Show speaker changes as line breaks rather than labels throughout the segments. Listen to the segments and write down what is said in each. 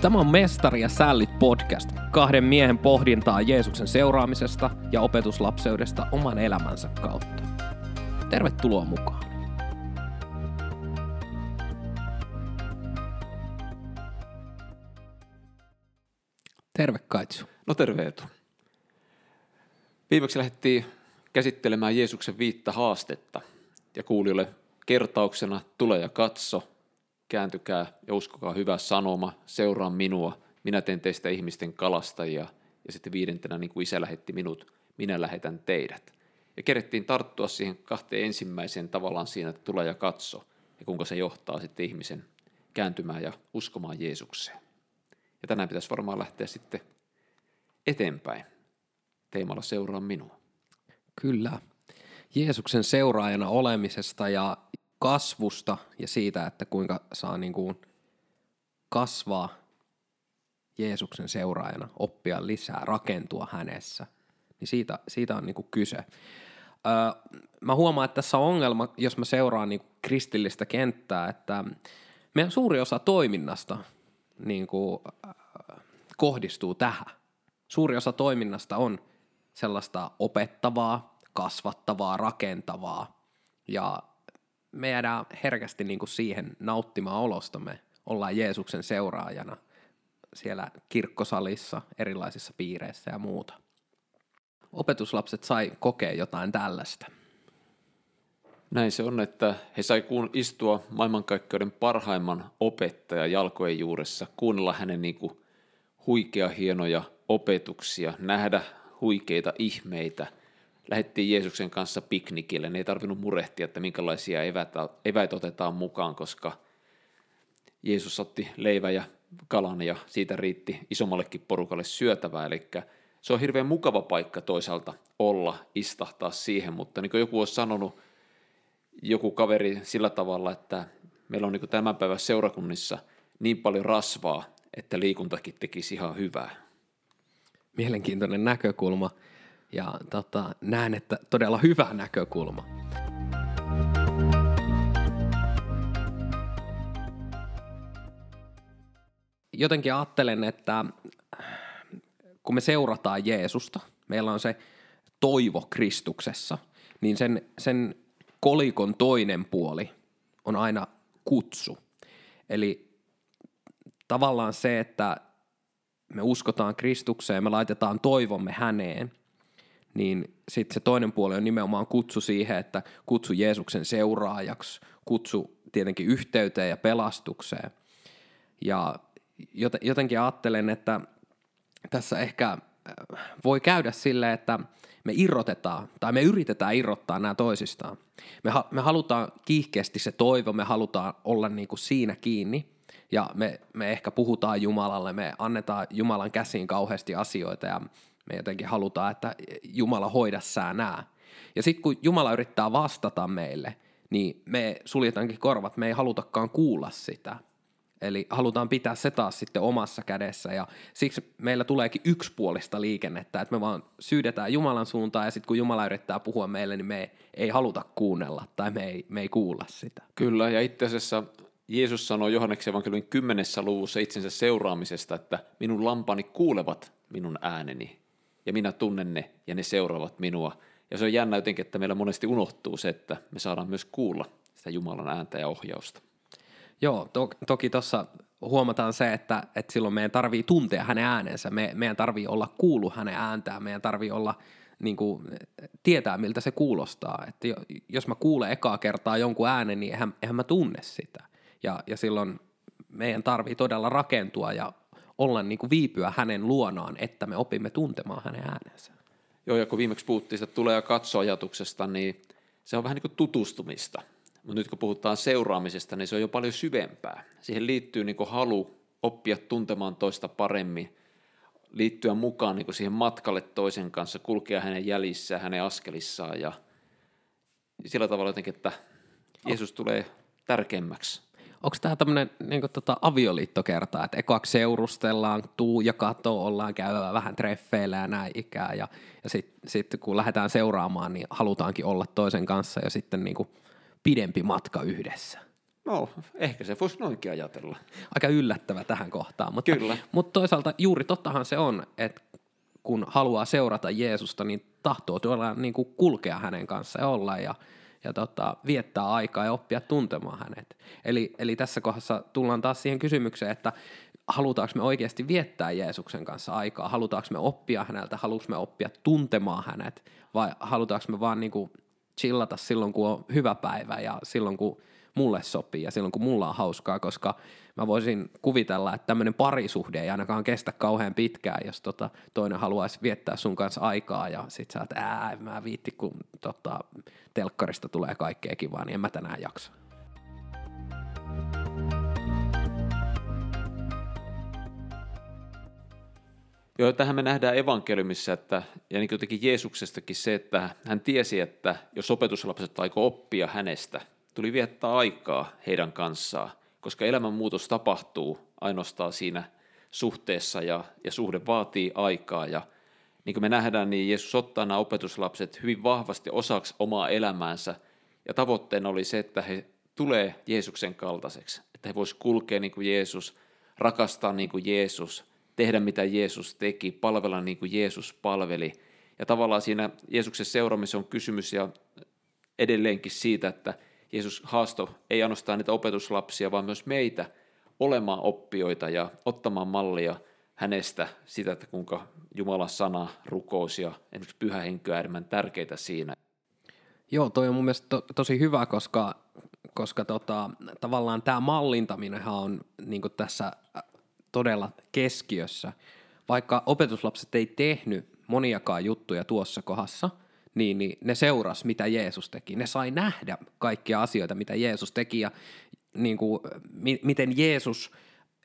Tämä on Mestari ja sällit podcast, kahden miehen pohdintaa Jeesuksen seuraamisesta ja opetuslapseudesta oman elämänsä kautta. Tervetuloa mukaan. Terve Kaitsu.
No terve Eetu. Viimeksi lähdettiin käsittelemään Jeesuksen viittä haastetta ja kuulijoille kertauksena tule ja katso, kääntykää ja uskokaa hyvä sanoma, seuraa minua, minä teen teistä ihmisten kalastajia ja sitten viidentenä niin kuin isä lähetti minut, minä lähetän teidät. Ja kerettiin tarttua siihen kahteen ensimmäiseen tavallaan siinä, että tule ja katso ja kuinka se johtaa sitten ihmisen kääntymään ja uskomaan Jeesukseen. Ja tänään pitäisi varmaan lähteä sitten eteenpäin teemalla seuraa minua.
Kyllä. Jeesuksen seuraajana olemisesta ja kasvusta ja siitä, että kuinka saa niin kuin kasvaa Jeesuksen seuraajana, oppia lisää, rakentua hänessä. Niin siitä, siitä on niin kuin kyse. Öö, mä huomaan, että tässä on ongelma, jos mä seuraan niin kuin kristillistä kenttää, että meidän suuri osa toiminnasta niin kuin, äh, kohdistuu tähän. Suuri osa toiminnasta on sellaista opettavaa, kasvattavaa, rakentavaa. Ja me jäädään herkästi niin kuin siihen nauttimaan olostamme, ollaan Jeesuksen seuraajana siellä kirkkosalissa, erilaisissa piireissä ja muuta. Opetuslapset sai kokea jotain tällaista.
Näin se on, että he sai istua maailmankaikkeuden parhaimman opettajan jalkojen juuressa, kuunnella hänen niin kuin huikea hienoja opetuksia, nähdä huikeita ihmeitä. Lähettiin Jeesuksen kanssa piknikille, ne ei tarvinnut murehtia, että minkälaisia eväitä, eväitä otetaan mukaan, koska Jeesus otti leivä ja kalan ja siitä riitti isommallekin porukalle syötävää, eli se on hirveän mukava paikka toisaalta olla, istahtaa siihen, mutta niin kuin joku olisi sanonut, joku kaveri sillä tavalla, että meillä on niin tämän päivän seurakunnissa niin paljon rasvaa, että liikuntakin tekisi ihan hyvää.
Mielenkiintoinen näkökulma ja tota, näen, että todella hyvä näkökulma. Jotenkin ajattelen, että kun me seurataan Jeesusta, meillä on se toivo Kristuksessa, niin sen, sen kolikon toinen puoli on aina kutsu. Eli tavallaan se, että me uskotaan Kristukseen, me laitetaan toivomme häneen, niin sitten se toinen puoli on nimenomaan kutsu siihen, että kutsu Jeesuksen seuraajaksi, kutsu tietenkin yhteyteen ja pelastukseen. Ja jotenkin ajattelen, että tässä ehkä äh, voi käydä silleen, että me irrotetaan tai me yritetään irrottaa nämä toisistaan. Me, ha- me halutaan kiihkeästi se toivo, me halutaan olla niin kuin siinä kiinni ja me, me ehkä puhutaan Jumalalle, me annetaan Jumalan käsiin kauheasti asioita ja me jotenkin halutaan, että Jumala hoida sää nää. Ja sitten kun Jumala yrittää vastata meille, niin me suljetaankin korvat, me ei halutakaan kuulla sitä – Eli halutaan pitää se taas sitten omassa kädessä. Ja siksi meillä tuleekin yksipuolista liikennettä, että me vaan syydetään Jumalan suuntaan. Ja sitten kun Jumala yrittää puhua meille, niin me ei, haluta kuunnella tai me ei, me ei kuulla sitä.
Kyllä. Ja itse asiassa Jeesus sanoi Johanneksen evankeliumin kymmenessä luvussa itsensä seuraamisesta, että minun lampani kuulevat minun ääneni ja minä tunnen ne ja ne seuraavat minua. Ja se on jännä jotenkin, että meillä monesti unohtuu se, että me saadaan myös kuulla sitä Jumalan ääntä ja ohjausta.
Joo, to, toki tuossa huomataan se, että, että silloin meidän tarvii tuntea hänen äänensä, me, meidän tarvii olla kuulu hänen ääntään, meidän tarvii olla niin kuin, tietää, miltä se kuulostaa. Että jos mä kuulen ekaa kertaa jonkun äänen, niin eihän, eihän mä tunne sitä. Ja, ja silloin meidän tarvii todella rakentua ja olla niin kuin viipyä hänen luonaan, että me opimme tuntemaan hänen äänensä.
Joo, ja kun viimeksi puhuttiin että tulee ja katso ajatuksesta, niin se on vähän niin kuin tutustumista. Mutta nyt kun puhutaan seuraamisesta, niin se on jo paljon syvempää. Siihen liittyy niin halu oppia tuntemaan toista paremmin, liittyä mukaan niin siihen matkalle toisen kanssa, kulkea hänen jäljissään, hänen askelissaan ja sillä tavalla jotenkin, että Jeesus tulee tärkeämmäksi.
Onko tämä tämmöinen niin tota, avioliittokerta, että ekoaksi seurustellaan, tuu ja kato, ollaan käyvä vähän treffeillä ja näin ikään, ja, ja sitten sit, kun lähdetään seuraamaan, niin halutaankin olla toisen kanssa, ja sitten niin kuin, pidempi matka yhdessä.
No, ehkä se voisi noinkin ajatella.
Aika yllättävä tähän kohtaan. Mutta,
Kyllä.
Mutta toisaalta juuri tottahan se on, että kun haluaa seurata Jeesusta, niin tahtoo tuolla niin kuin kulkea hänen kanssa ja olla ja, ja tota, viettää aikaa ja oppia tuntemaan hänet. Eli, eli tässä kohdassa tullaan taas siihen kysymykseen, että halutaanko me oikeasti viettää Jeesuksen kanssa aikaa, halutaanko me oppia häneltä, haluaanko me oppia tuntemaan hänet? Vai halutaanko me vaan niin kuin chillata silloin, kun on hyvä päivä ja silloin, kun mulle sopii ja silloin, kun mulla on hauskaa, koska mä voisin kuvitella, että tämmöinen parisuhde ei ainakaan kestä kauhean pitkään, jos tota, toinen haluaisi viettää sun kanssa aikaa ja sit sä oot, ää, mä viitti, kun tota, telkkarista tulee kaikkea kivaa, niin en mä tänään jaksa.
Joo, tähän me nähdään evankeliumissa, että, ja niin jotenkin Jeesuksestakin se, että hän tiesi, että jos opetuslapset aikoo oppia hänestä, tuli viettää aikaa heidän kanssaan, koska elämänmuutos tapahtuu ainoastaan siinä suhteessa ja, ja suhde vaatii aikaa. Ja niin kuin me nähdään, niin Jeesus ottaa nämä opetuslapset hyvin vahvasti osaksi omaa elämäänsä, ja tavoitteena oli se, että he tulee Jeesuksen kaltaiseksi, että he voisivat kulkea niin kuin Jeesus, rakastaa niin kuin Jeesus, tehdä mitä Jeesus teki, palvella niin kuin Jeesus palveli. Ja tavallaan siinä Jeesuksen seuraamisessa on kysymys ja edelleenkin siitä, että Jeesus haasto ei ainoastaan niitä opetuslapsia, vaan myös meitä olemaan oppijoita ja ottamaan mallia hänestä sitä, että kuinka Jumalan sana, rukous ja esimerkiksi pyhä henki on äärimmäisen tärkeitä siinä.
Joo, toi on mun mielestä to, tosi hyvä, koska, koska tota, tavallaan tämä mallintaminenhan on niin tässä todella keskiössä. Vaikka opetuslapset ei tehnyt moniakaan juttuja tuossa kohdassa, niin, niin ne seuras, mitä Jeesus teki. Ne sai nähdä kaikkia asioita, mitä Jeesus teki ja niin kuin, mi- miten Jeesus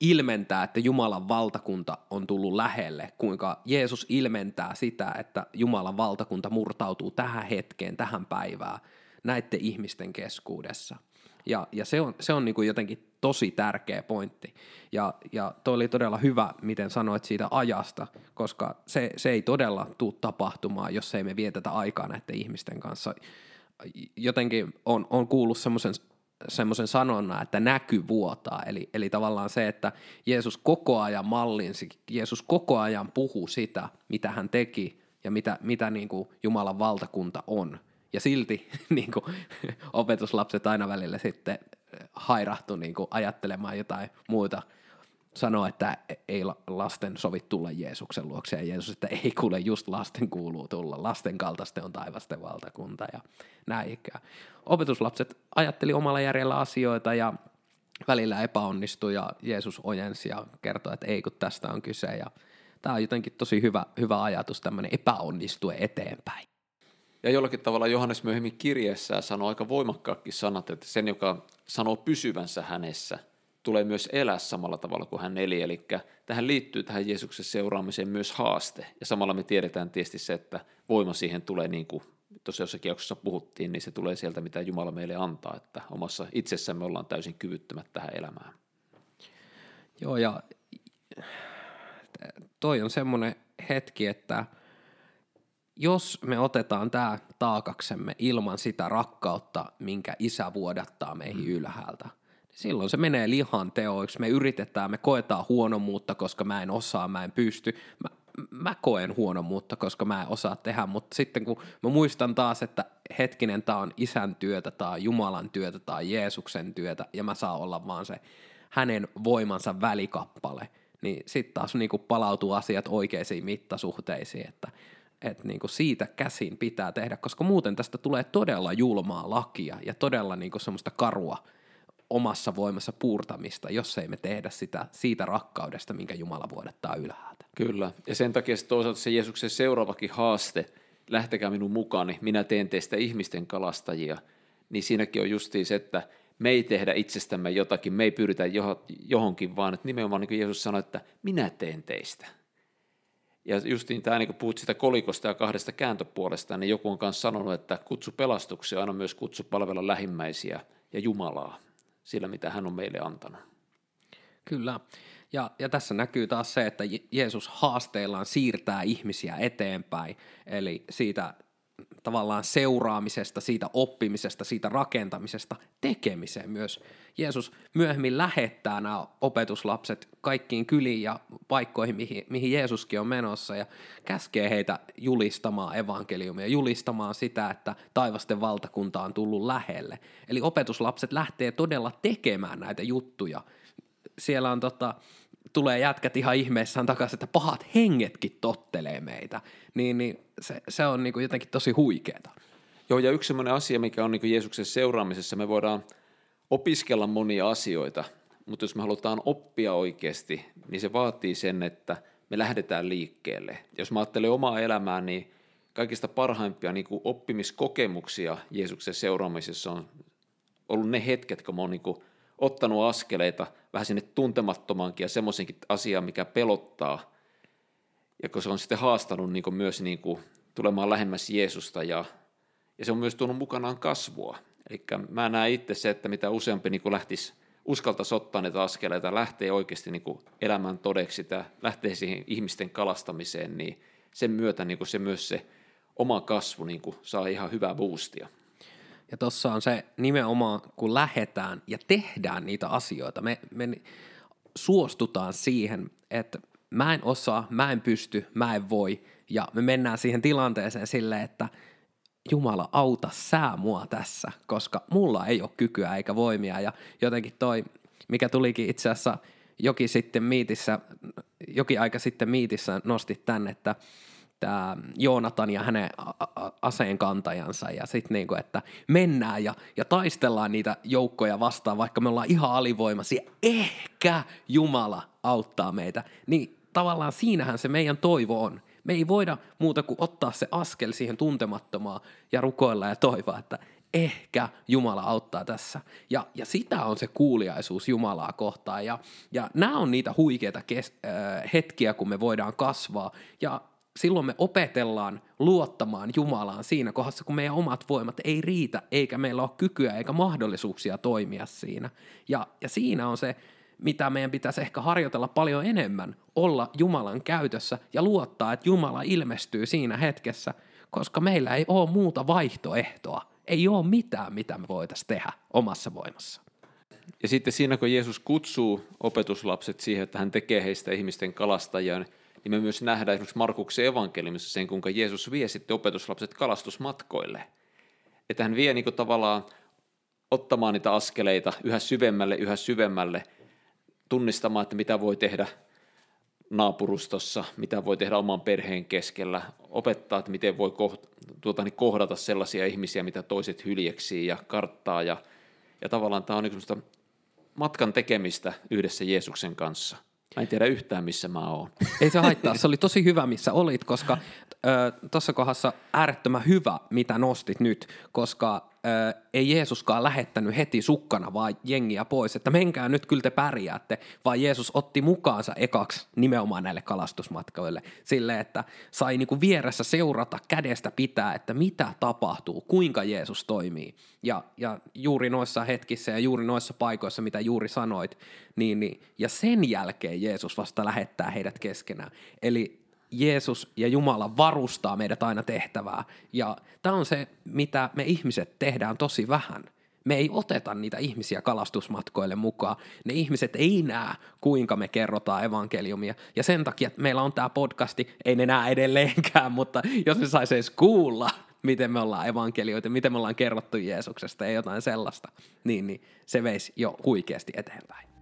ilmentää, että Jumalan valtakunta on tullut lähelle, kuinka Jeesus ilmentää sitä, että Jumalan valtakunta murtautuu tähän hetkeen, tähän päivään, näiden ihmisten keskuudessa. Ja, ja se on, se on niin kuin jotenkin tosi tärkeä pointti. Ja, ja toi oli todella hyvä, miten sanoit siitä ajasta, koska se, se ei todella tule tapahtumaan, jos ei me vietetä aikaa näiden ihmisten kanssa. Jotenkin on, on kuullut semmoisen semmoisen sanonnan, että näky vuotaa. Eli, eli tavallaan se, että Jeesus koko ajan mallinsi, Jeesus koko ajan puhuu sitä, mitä hän teki ja mitä, mitä niin kuin Jumalan valtakunta on. Ja silti niin kuin, opetuslapset aina välillä sitten hairahtu niin kuin, ajattelemaan jotain muuta. Sanoo, että ei lasten sovi tulla Jeesuksen luokse ja Jeesus, että ei kuule, just lasten kuuluu tulla. Lasten kaltaisten on taivasten valtakunta ja näin. Opetuslapset ajatteli omalla järjellä asioita ja välillä epäonnistui ja Jeesus ojensi ja kertoi, että ei kun tästä on kyse. Ja tämä on jotenkin tosi hyvä, hyvä ajatus, tämmöinen epäonnistue eteenpäin.
Ja jollakin tavalla Johannes myöhemmin kirjeessään sanoo aika voimakkaakin sanat, että sen, joka sanoo pysyvänsä hänessä, tulee myös elää samalla tavalla kuin hän eli. Eli tähän liittyy tähän Jeesuksen seuraamiseen myös haaste. Ja samalla me tiedetään tietysti se, että voima siihen tulee niin kuin tuossa jossakin jaksossa puhuttiin, niin se tulee sieltä, mitä Jumala meille antaa, että omassa itsessämme ollaan täysin kyvyttömät tähän elämään.
Joo, ja toi on semmoinen hetki, että – jos me otetaan tämä taakaksemme ilman sitä rakkautta, minkä isä vuodattaa meihin mm. ylhäältä, niin silloin se menee lihan teoiksi. Me yritetään, me koetaan huonomuutta, koska mä en osaa, mä en pysty. Mä, mä koen huonomuutta, koska mä en osaa tehdä, mutta sitten kun mä muistan taas, että hetkinen, tämä on isän työtä, tämä on Jumalan työtä, tämä on Jeesuksen työtä, ja mä saan olla vaan se hänen voimansa välikappale, niin sitten taas niinku palautuu asiat oikeisiin mittasuhteisiin, että – että niin kuin siitä käsin pitää tehdä, koska muuten tästä tulee todella julmaa lakia ja todella niin kuin semmoista karua omassa voimassa puurtamista, jos ei me tehdä sitä siitä rakkaudesta, minkä Jumala vuodattaa ylhäältä.
Kyllä, ja sen takia se toisaalta se Jeesuksen seuraavakin haaste, lähtekää minun mukaani, minä teen teistä ihmisten kalastajia, niin siinäkin on justiin se, että me ei tehdä itsestämme jotakin, me ei pyritä johonkin, vaan että nimenomaan niin kuin Jeesus sanoi, että minä teen teistä. Ja justiin tämä, niin kun puhut sitä kolikosta ja kahdesta kääntöpuolesta, niin joku on myös sanonut, että kutsu pelastuksia aina myös kutsu palvella lähimmäisiä ja Jumalaa sillä, mitä hän on meille antanut.
Kyllä. Ja, ja tässä näkyy taas se, että Jeesus haasteillaan siirtää ihmisiä eteenpäin. Eli siitä tavallaan seuraamisesta, siitä oppimisesta, siitä rakentamisesta tekemiseen myös. Jeesus myöhemmin lähettää nämä opetuslapset kaikkiin kyliin ja paikkoihin, mihin, mihin Jeesuskin on menossa ja käskee heitä julistamaan evankeliumia, julistamaan sitä, että taivasten valtakunta on tullut lähelle. Eli opetuslapset lähtee todella tekemään näitä juttuja. Siellä on tota, tulee jätkät ihan ihmeessään takaisin, että pahat hengetkin tottelee meitä, niin, niin se, se on niin kuin jotenkin tosi huikeeta.
Joo, ja yksi sellainen asia, mikä on niin kuin Jeesuksen seuraamisessa, me voidaan opiskella monia asioita, mutta jos me halutaan oppia oikeasti, niin se vaatii sen, että me lähdetään liikkeelle. Jos mä ajattelen omaa elämää, niin kaikista parhaimpia niin kuin oppimiskokemuksia Jeesuksen seuraamisessa on ollut ne hetket, kun mä oon niin kuin ottanut askeleita vähän sinne tuntemattomaankin ja semmoisenkin asiaan, mikä pelottaa. Ja kun se on sitten haastanut niin myös niin kuin tulemaan lähemmäs Jeesusta ja, ja se on myös tuonut mukanaan kasvua. Eli mä näen itse se, että mitä useampi niin kuin lähtisi uskaltaisi ottaa näitä askeleita, lähtee oikeasti niin kuin elämän todeksi, sitä, lähtee siihen ihmisten kalastamiseen, niin sen myötä niin kuin se myös se oma kasvu niin kuin saa ihan hyvää boostia.
Ja tuossa on se nimenomaan, kun lähetään ja tehdään niitä asioita, me, me suostutaan siihen, että mä en osaa, mä en pysty, mä en voi, ja me mennään siihen tilanteeseen silleen, että Jumala, auta sää mua tässä, koska mulla ei ole kykyä eikä voimia, ja jotenkin toi, mikä tulikin itse asiassa jokin sitten miitissä, jokin aika sitten miitissä nosti tänne, että tämä Joonatan ja hänen aseen kantajansa ja sitten niinku, että mennään ja, ja taistellaan niitä joukkoja vastaan, vaikka me ollaan ihan alivoimaisia, ehkä Jumala auttaa meitä, niin tavallaan siinähän se meidän toivo on. Me ei voida muuta kuin ottaa se askel siihen tuntemattomaan ja rukoilla ja toivoa, että ehkä Jumala auttaa tässä. Ja, ja sitä on se kuuliaisuus Jumalaa kohtaan. Ja, ja nämä on niitä huikeita kes, äh, hetkiä, kun me voidaan kasvaa. Ja silloin me opetellaan luottamaan Jumalaan siinä kohdassa, kun meidän omat voimat ei riitä, eikä meillä ole kykyä eikä mahdollisuuksia toimia siinä. Ja, ja siinä on se, mitä meidän pitäisi ehkä harjoitella paljon enemmän, olla Jumalan käytössä ja luottaa, että Jumala ilmestyy siinä hetkessä, koska meillä ei ole muuta vaihtoehtoa. Ei ole mitään, mitä me voitaisiin tehdä omassa voimassa.
Ja sitten siinä, kun Jeesus kutsuu opetuslapset siihen, että hän tekee heistä ihmisten kalastajia, niin niin me myös nähdään esimerkiksi Markuksen evankeliumissa sen, kuinka Jeesus vie sitten opetuslapset kalastusmatkoille. Että hän vie niin tavallaan ottamaan niitä askeleita yhä syvemmälle, yhä syvemmälle, tunnistamaan, että mitä voi tehdä naapurustossa, mitä voi tehdä oman perheen keskellä, opettaa, että miten voi koht, tuota, niin kohdata sellaisia ihmisiä, mitä toiset hyljeksii ja karttaa. Ja, ja tavallaan tämä on niin matkan tekemistä yhdessä Jeesuksen kanssa. Mä en tiedä yhtään, missä mä oon.
Ei se haittaa, se oli tosi hyvä, missä olit, koska tuossa kohdassa äärettömän hyvä, mitä nostit nyt, koska ei Jeesuskaan lähettänyt heti sukkana vaan jengiä pois, että menkää nyt kyllä te pärjäätte, vaan Jeesus otti mukaansa ekaksi nimenomaan näille kalastusmatkoille sille, että sai niinku vieressä seurata kädestä pitää, että mitä tapahtuu, kuinka Jeesus toimii. Ja, ja juuri noissa hetkissä ja juuri noissa paikoissa, mitä juuri sanoit, niin, niin ja sen jälkeen Jeesus vasta lähettää heidät keskenään. Eli Jeesus ja Jumala varustaa meidät aina tehtävää. Ja tämä on se, mitä me ihmiset tehdään tosi vähän. Me ei oteta niitä ihmisiä kalastusmatkoille mukaan. Ne ihmiset ei näe, kuinka me kerrotaan evankeliumia. Ja sen takia että meillä on tämä podcasti, ei ne näe edelleenkään, mutta jos ne saisi edes kuulla, miten me ollaan evankelioita, miten me ollaan kerrottu Jeesuksesta ja jotain sellaista, niin, niin se veisi jo huikeasti eteenpäin.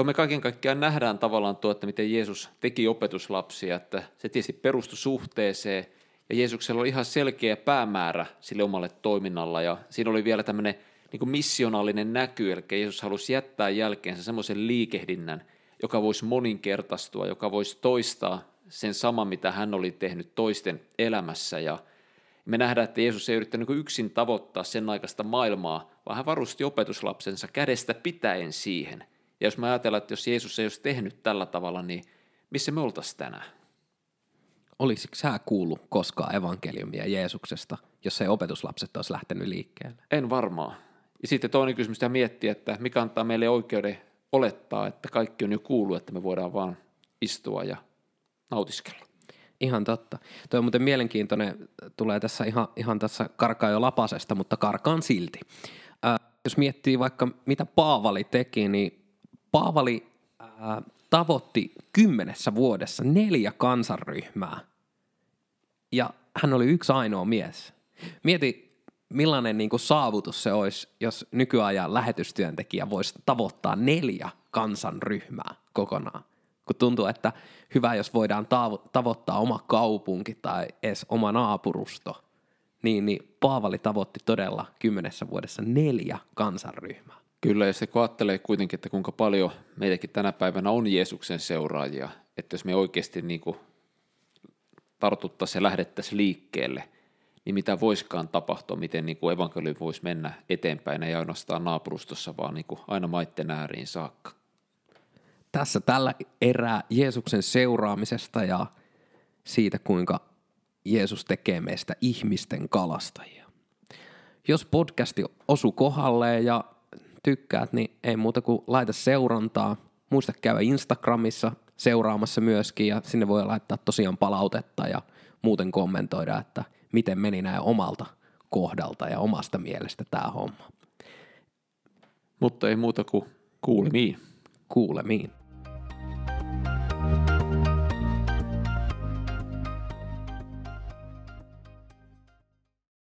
Joo, me kaiken kaikkiaan nähdään tavallaan tuo, että miten Jeesus teki opetuslapsia, että se tietysti perustui suhteeseen, ja Jeesuksella oli ihan selkeä päämäärä sille omalle toiminnalla, ja siinä oli vielä tämmöinen niin missionaalinen näky, eli Jeesus halusi jättää jälkeensä semmoisen liikehdinnän, joka voisi moninkertaistua, joka voisi toistaa sen sama, mitä hän oli tehnyt toisten elämässä, ja me nähdään, että Jeesus ei yrittänyt niin yksin tavoittaa sen aikaista maailmaa, vaan hän varusti opetuslapsensa kädestä pitäen siihen – ja jos me ajatellaan, että jos Jeesus ei olisi tehnyt tällä tavalla, niin missä me oltaisiin tänään?
Olisiko sä kuullut koskaan evankeliumia Jeesuksesta, jos ei opetuslapset olisi lähtenyt liikkeelle?
En varmaan. Ja sitten toinen kysymys, mitä miettiä, että mikä antaa meille oikeuden olettaa, että kaikki on jo kuullut, että me voidaan vaan istua ja nautiskella.
Ihan totta. Tuo on muuten mielenkiintoinen, tulee tässä ihan, ihan tässä karkaa jo lapasesta, mutta karkaan silti. Ää, jos miettii vaikka mitä Paavali teki, niin Paavali ää, tavoitti kymmenessä vuodessa neljä kansanryhmää. Ja hän oli yksi ainoa mies. Mieti, millainen niin kuin saavutus se olisi, jos nykyajan lähetystyöntekijä voisi tavoittaa neljä kansanryhmää kokonaan. Kun tuntuu, että hyvä, jos voidaan tavo- tavoittaa oma kaupunki tai edes oma naapurusto, niin, niin Paavali tavoitti todella kymmenessä vuodessa neljä kansanryhmää.
Kyllä, ja se kun ajattelee kuitenkin, että kuinka paljon meitäkin tänä päivänä on Jeesuksen seuraajia, että jos me oikeasti niin kuin tartuttaisiin ja lähdettäisiin liikkeelle, niin mitä voiskaan tapahtua, miten niin kuin evankeliumi voisi mennä eteenpäin, ei ainoastaan naapurustossa, vaan niin kuin aina maitten ääriin saakka.
Tässä tällä erää Jeesuksen seuraamisesta ja siitä, kuinka Jeesus tekee meistä ihmisten kalastajia. Jos podcasti osu kohdalleen ja tykkäät, niin ei muuta kuin laita seurantaa. Muista käydä Instagramissa seuraamassa myöskin ja sinne voi laittaa tosiaan palautetta ja muuten kommentoida, että miten meni näin omalta kohdalta ja omasta mielestä tämä homma.
Mutta ei muuta kuin kuulemiin.
Kuulemiin.